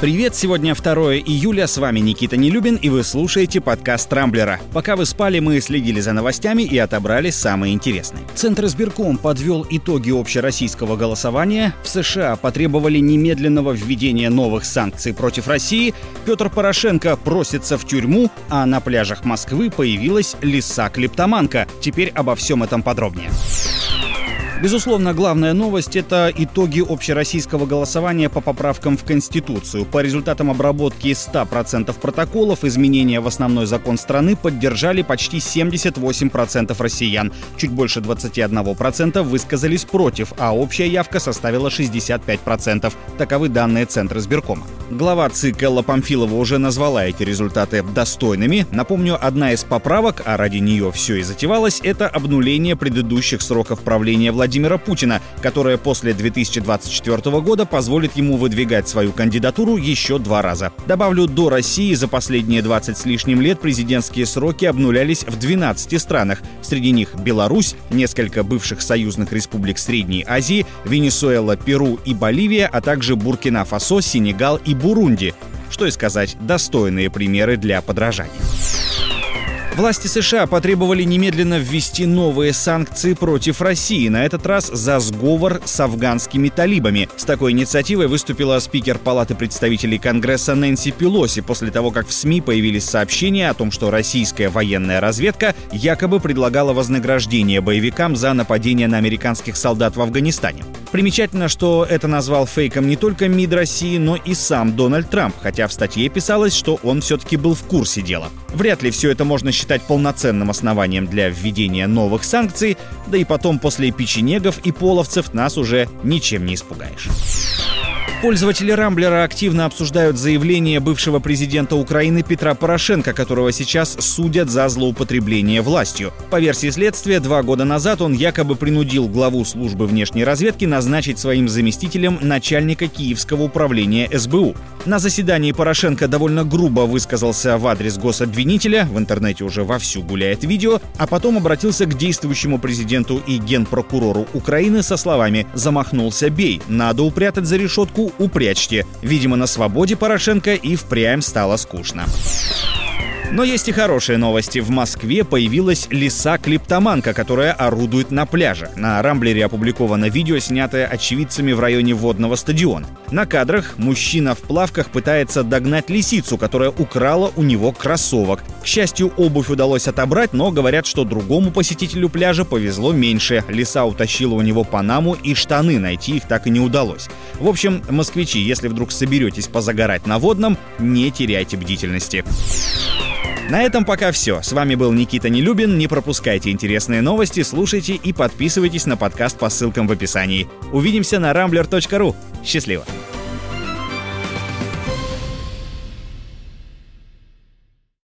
Привет, сегодня 2 июля, с вами Никита Нелюбин, и вы слушаете подкаст Трамблера. Пока вы спали, мы следили за новостями и отобрали самые интересные. Центр избирком подвел итоги общероссийского голосования. В США потребовали немедленного введения новых санкций против России. Петр Порошенко просится в тюрьму, а на пляжах Москвы появилась лиса-клептоманка. Теперь обо всем этом подробнее. Безусловно, главная новость – это итоги общероссийского голосования по поправкам в Конституцию. По результатам обработки 100% протоколов изменения в основной закон страны поддержали почти 78% россиян. Чуть больше 21% высказались против, а общая явка составила 65%. Таковы данные Центра избиркома. Глава ЦИК Элла Памфилова уже назвала эти результаты достойными. Напомню, одна из поправок, а ради нее все и затевалось, это обнуление предыдущих сроков правления Владимира Путина, которая после 2024 года позволит ему выдвигать свою кандидатуру еще два раза. Добавлю, до России за последние 20 с лишним лет президентские сроки обнулялись в 12 странах. Среди них Беларусь, несколько бывших союзных республик Средней Азии, Венесуэла, Перу и Боливия, а также Буркина-Фасо, Сенегал и Бурунди. Что и сказать, достойные примеры для подражания. Власти США потребовали немедленно ввести новые санкции против России, на этот раз за сговор с афганскими талибами. С такой инициативой выступила спикер Палаты представителей Конгресса Нэнси Пелоси после того, как в СМИ появились сообщения о том, что российская военная разведка якобы предлагала вознаграждение боевикам за нападение на американских солдат в Афганистане. Примечательно, что это назвал фейком не только МИД России, но и сам Дональд Трамп, хотя в статье писалось, что он все-таки был в курсе дела. Вряд ли все это можно считать полноценным основанием для введения новых санкций, да и потом после печенегов и половцев нас уже ничем не испугаешь. Пользователи Рамблера активно обсуждают заявление бывшего президента Украины Петра Порошенко, которого сейчас судят за злоупотребление властью. По версии следствия, два года назад он якобы принудил главу службы внешней разведки назначить своим заместителем начальника Киевского управления СБУ. На заседании Порошенко довольно грубо высказался в адрес гособвинителя, в интернете уже вовсю гуляет видео, а потом обратился к действующему президенту и генпрокурору Украины со словами «Замахнулся, бей, надо упрятать за решетку упрячьте. Видимо, на свободе Порошенко и впрямь стало скучно. Но есть и хорошие новости. В Москве появилась лиса-клиптоманка, которая орудует на пляже. На Рамблере опубликовано видео, снятое очевидцами в районе водного стадиона. На кадрах мужчина в плавках пытается догнать лисицу, которая украла у него кроссовок. К счастью, обувь удалось отобрать, но говорят, что другому посетителю пляжа повезло меньше. Лиса утащила у него панаму и штаны, найти их так и не удалось. В общем, москвичи, если вдруг соберетесь позагорать на водном, не теряйте бдительности. На этом пока все. С вами был Никита Нелюбин. Не пропускайте интересные новости, слушайте и подписывайтесь на подкаст по ссылкам в описании. Увидимся на rambler.ru. Счастливо!